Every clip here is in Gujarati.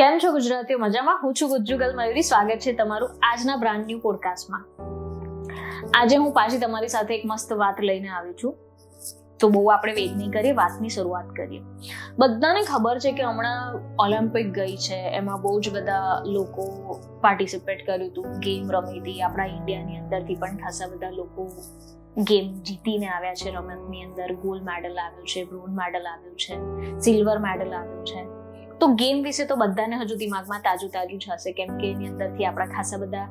કેમ છો ગુજરાતીઓ? મજામાં? હું છું ગુજ્જુગલ મયુરી સ્વાગત છે તમારું આજના બ્રાન્ડ ન્યુ પોડકાસ્ટમાં આજે હું પાછી તમારી સાથે એક મસ્ત વાત લઈને આવી છું. તો બહુ આપણે વેટ નહીં કરીએ, વાતની શરૂઆત કરીએ. બધાને ખબર છે કે હમણાં ઓલિમ્પિક ગઈ છે. એમાં બહુ જ બધા લોકો પાર્ટિસિપેટ કર્યું હતું. ગેમ રમી હતી. આપણા ઇન્ડિયાની અંદરથી પણ ખાસા બધા લોકો ગેમ જીતીને આવ્યા છે. રમતની અંદર ગોલ્ડ મેડલ આવ્યું છે બ્રોન્ઝ મેડલ આવ્યું છે સિલ્વર મેડલ આવ્યું છે. તો ગેમ વિશે તો બધાને હજુ દિમાગમાં તાજું તાજું જ હશે, કેમ કે એની અંદરથી આપણા ખાસા બધા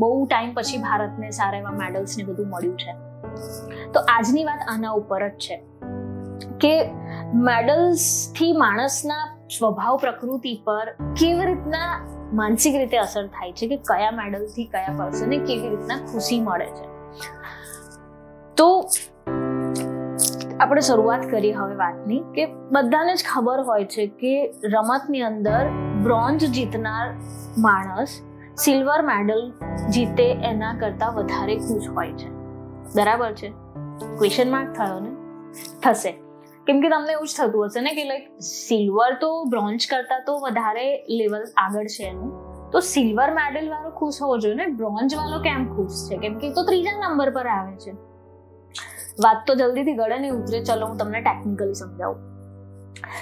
બહુ ટાઈમ પછી ભારતને સારા એવા મેડલ્સ ને બધું મળ્યું છે. તો આજની વાત આના ઉપર જ છે કે મેડલ્સથી માણસના સ્વભાવ, પ્રકૃતિ પર કેવી રીતના માનસિક રીતે અસર થાય છે, કે કયા મેડલથી કયા પર્સનને કેવી રીતના ખુશી મળે છે. તો આપણે શરૂઆત કરી હવે વાતની કે બધાને જ ખબર હોય છે કે રમતની અંદર બ્રોન્ઝ જીતનાર માણસ સિલ્વર મેડલ જીતે એના કરતાં વધારે ખુશ હોય છે. બરાબર છે? ક્વેશ્ચન માર્ક થયો ને? થશે. કેમ કે તમને એવું જ થતું હશે ને કે લાઈક સિલ્વર તો બ્રોન્ઝ કરતાં તો વધારે લેવલ આગળ છે એનું. તો સિલ્વર મેડલ વાળો ખુશ હોવો જોઈએ ને? બ્રોન્ઝ વાળો કેમ ખુશ છે? કેમ કે તો ત્રીજા નંબર પર આવે છે. વાત તો જલ્દીથી ગળે નહીં ઉતરે. ચલો, હું તમને ટેકનિકલી સમજાવું.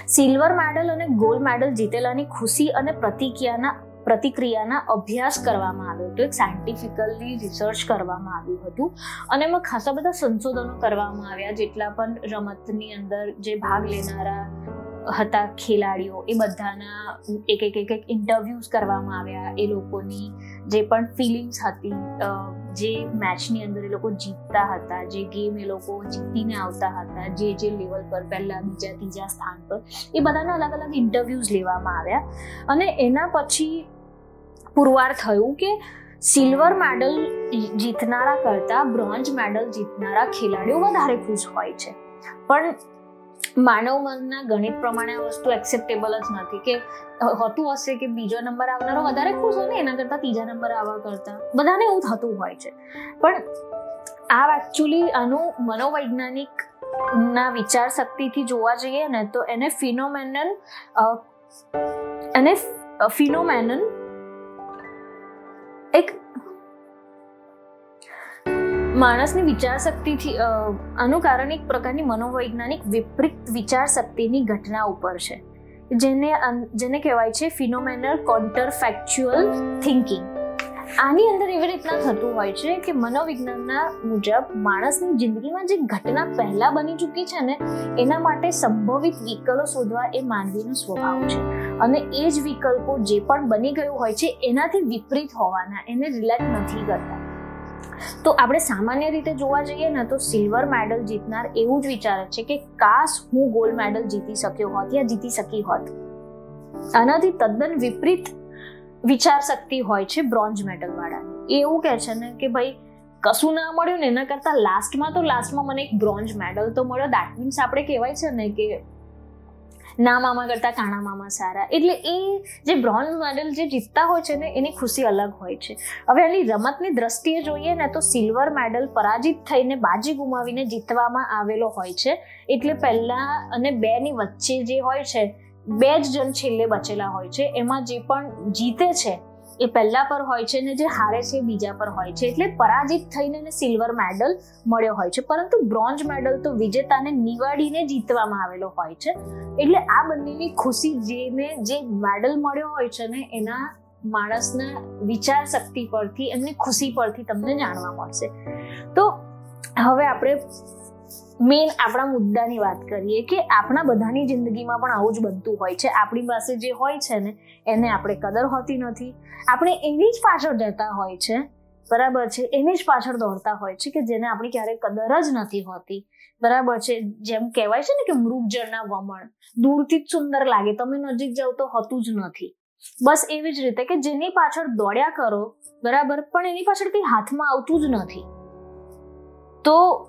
સિલ્વર મેડલ અને ગોલ્ડ મેડલ જીતેલાની ખુશી અને પ્રતિક્રિયાના પ્રતિક્રિયાના અભ્યાસ કરવામાં આવ્યો હતો. એક સાયન્ટિફિકલી રિસર્ચ કરવામાં આવ્યું હતું. અને એમાં ખાસા બધા સંશોધનો કરવામાં આવ્યા, જેટલા પણ રમતની અંદર જે ભાગ લેનારા હતા ખેલાડીઓ, એ બધાના એક એક એક એક ઇન્ટરવ્યૂઝ કરવામાં આવ્યા એ લોકોની. જે પણ ફિલિંગ્સ હતી જે મેચની અંદર એ લોકો જીતતા હતા, જે ગેમ એ લોકો જીતીને આવતા હતા, જે જે લેવલ પર પહેલા, બીજા, ત્રીજા સ્થાન પર, એ બધાના અલગ અલગ ઇન્ટરવ્યૂઝ લેવામાં આવ્યા. અને એના પછી પુરવાર થયું કે સિલ્વર મેડલ જીતનારા કરતાં બ્રોન્ઝ મેડલ જીતનારા ખેલાડીઓ વધારે ખુશ હોય છે. પણ માનવ મનના ગણિત પ્રમાણે આ વસ્તુ એક્સેપ્ટેબલ જ નથી કે હોતું હશે કે બીજો નંબર આવનારો વધારે ખુશ હોય ને એના કરતાં ત્રીજા નંબર આવવા કરતાં બધાને એવું થતું હોય છે. પણ આ એકચ્યુઅલી આનું મનોવૈજ્ઞાનિક ના વિચાર શક્તિથી જોવા જઈએ ને તો એને ફિનોમેનન એને ફિનોમેનન એક માણસની વિચાર શક્તિથી આનું કારણ એક પ્રકારની મનોવૈજ્ઞાનિક વિપરીત વિચાર શક્તિની ઘટના ઉપર છે. જેને જેને કહેવાય છે ફિનોમેનલ કોન્ટર ફેક્ચ્યુઅલ થિંકિંગ આની અંદર એવી રીતના થતું હોય છે કે મનોવિજ્ઞાનના મુજબ માણસની જિંદગીમાં જે ઘટના પહેલા બની ચૂકી છે ને, એના માટે સંભવિત વિકલ્પો શોધવા એ માનવીનો સ્વભાવ છે. અને એ જ વિકલ્પો જે પણ બની ગયું હોય છે, એનાથી વિપરીત હોવાના, એને રિલેક્ટ નથી કરતા. તો આપણે સામાન્ય રીતે જોવા જઈએ ને તો સિલ્વર મેડલ જીતનાર એવું જ વિચારે છે કે કાશ હું ગોલ્ડ મેડલ જીતી શક્યો હોત યા જીતી શકી હોત. આનાથી તદ્દન વિપરીત વિચાર શક્તિ હોય છે બ્રોન્ઝ મેડલ વાળાની. એવું કહે છે ને કે ભાઈ, કશું ના મળ્યું ને એના કરતાં લાસ્ટમાં તો લાસ્ટમાં મને એક બ્રોન્ઝ મેડલ તો મળ્યો. દેટ મીન્સ આપણે કહેવાય છે ને કે ના મામા કરતાં કાણા મામા સારા. એટલે એ જે બ્રોન્ઝ મેડલ જે જીતતા હોય છે ને, એની ખુશી અલગ હોય છે. હવે એની રમતની દ્રષ્ટિએ જોઈએ ને, તો સિલ્વર મેડલ પરાજિત થઈને બાજી ગુમાવીને જીતવામાં આવેલો હોય છે. એટલે પહેલાં અને બેની વચ્ચે જે હોય છે, બે જ જણ છેલ્લે બચેલા હોય છે. એમાં જે પણ જીતે છે એ પહેલા પર હોય છે ને જે હારે છે બીજા પર હોય છે. એટલે પરાજિત થઈને સિલ્વર મેડલ મળ્યો હોય છે. પરંતુ બ્રોન્ઝ મેડલ તો વિજેતાને નિવાડીને જીતવામાં આવેલો હોય છે. એટલે આ બંનેની ખુશી જેને જે મેડલ મળ્યો હોય છે ને એના માણસના વિચાર શક્તિ પરથી એમની ખુશી પરથી તમને જાણવા મળશે. તો હવે આપણે મેઇન આપણા મુદ્દાની વાત કરીએ કે આપણા બધાની જિંદગીમાં પણ આવું જ બનતું હોય છે. આપણી પાસે જે હોય છે ને, એને આપણે કદર હોતી નથી. આપણે એની જ પાછળ જતા હોય છે. બરાબર છે? એની જ પાછળ દોડતા હોય છે કે જેને આપણી ક્યારેય કદર જ નથી હોતી. બરાબર છે? જેમ કહેવાય છે ને કે મૃગજળના વમણ. દૂરથી જ સુંદર લાગે. તમે નજીક જાવ તો હોતું જ નથી. બસ એવી જ રીતે કે જેની પાછળ દોડ્યા કરો, બરાબર? પણ એની પાછળ કંઈ હાથમાં આવતું જ નથી. તો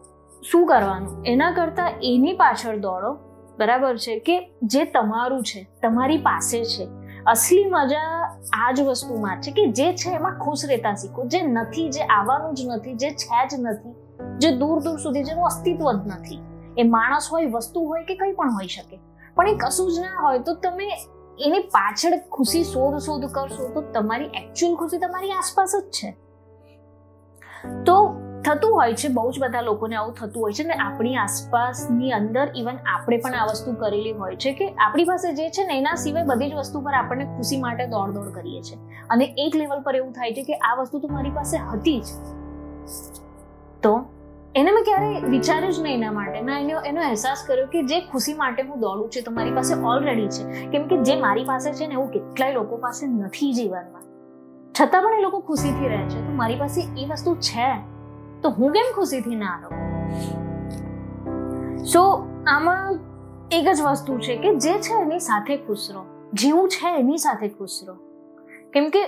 શું કરવાનું? એના કરતાં એની પાછળ દોડો. બરાબર છે? કે જે તમારું છે, તમારી પાસે છે. અસલી મજા આ જ વસ્તુમાં છે કે જે છે એમાં ખુશ રહેતા શીખો. જે નથી, જે આવવાનું જ નથી, જે છે જ નથી, જે દૂર દૂર સુધી જેનું અસ્તિત્વ જ નથી. એ માણસ હોય, વસ્તુ હોય કે કંઈ પણ હોઈ શકે. પણ એ કશું જ ના હોય તો તમે એની પાછળ ખુશી શોધ શોધ કરશો તો તમારી એકચ્યુઅલ ખુશી તમારી આસપાસ જ છે. તો થતું હોય છે, બહુ જ બધા લોકોને આવું થતું હોય છે ને આપણી આસપાસની અંદર ઇવન આપણે પણ આ વસ્તુ કરેલી હોય છે કે આપણી પાસે જે છે ને એના સિવાય બધી જ વસ્તુ પર આપણને ખુશી માટે દોડ દોડ કરીએ છીએ. અને એક લેવલ પર એવું થાય છે કે આ વસ્તુ તો મારી પાસે હતી જ. તો એને મેં ક્યારેય વિચાર્યું જ નહીં એના માટે. ના એનો એનો અહેસાસ કર્યો કે જે ખુશી માટે હું દોડું છું તો મારી પાસે ઓલરેડી છે. કેમ કે જે મારી પાસે છે ને એવું કેટલાય લોકો પાસે નથી જીવનમાં. છતાં પણ એ લોકો ખુશીથી રહે છે. તો મારી પાસે એ વસ્તુ છે. તો હું કેમ ખુશીથી ના રહું? સો આમાં એક જ વસ્તુ છે કે જે છે એની સાથે ખુશ રહો. જેવું છે એની સાથે ખુશ રહો. કેમ કે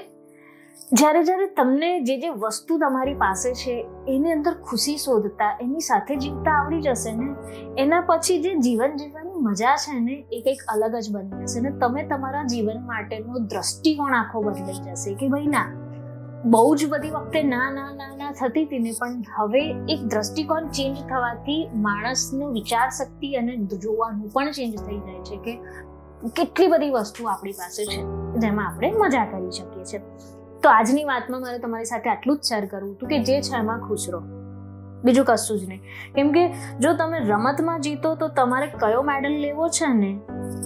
જ્યારે જ્યારે તમને જે જે વસ્તુ તમારી પાસે છે, એની અંદર ખુશી શોધતા, એની સાથે જીવતા આવડી જશે ને, એના પછી જે જીવન જીવવાની મજા છે ને, એ કંઈક અલગ જ બની જશે ને, તમે તમારા જીવન માટેનો દ્રષ્ટિકોણ આખો બદલાઈ જશે કે ભાઈ ના બહુ જ બધી વખતે ના ના ના ના થતી હતી ને, પણ હવે એક દ્રષ્ટિકોણ ચેન્જ થવાથી માણસનું વિચાર શક્તિ અને જોવાનું પણ ચેન્જ થઈ જાય છે કે કેટલી બધી વસ્તુ આપણી પાસે છે, જેમાં આપણે મજા કરી શકીએ છીએ. તો આજની વાતમાં મારે તમારી સાથે આટલું જ શેર કરવું હતું કે જે છે એમાં ખુશ રહો. બીજું કશું જ નહીં. કેમ કે જો તમે રમતમાં જીતો તો તમારે કયો મેડલ લેવો છે ને?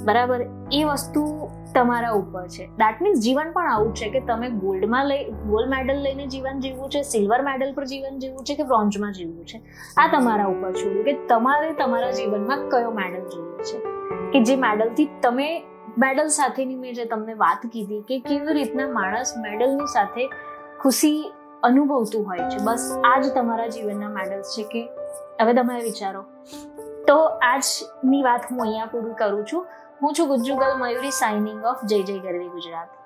બરાબર, એ વસ્તુ તમારા ઉપર છે. દેટ મીન્સ જીવન પણ આવું છે કે તમે ગોલ્ડમાં લઈ, ગોલ્ડ મેડલ લઈને જીવન જીવવું છે, સિલ્વર મેડલ પર જીવન જીવવું છે કે બ્રોન્ઝમાં જીવવું છે? આ તમારા ઉપર છોડ્યું કે તમારે તમારા જીવનમાં કયો મેડલ જોઈએ છે? કે જે મેડલથી તમે, મેડલ સાથેની મેં જે તમને વાત કીધી કે કેવી રીતના માણસ મેડલની સાથે ખુશી અનુભવતું હોય છે. બસ આ જ તમારા જીવનના મેડલ્સ છે કે, હવે તમે વિચારો. તો આજની વાત હું અહીંયા પૂરું કરું છું. હું છું ગુજ્જુગલ મયુરી સાઇનિંગ ઓફ જય જય ગરવી ગુજરાત.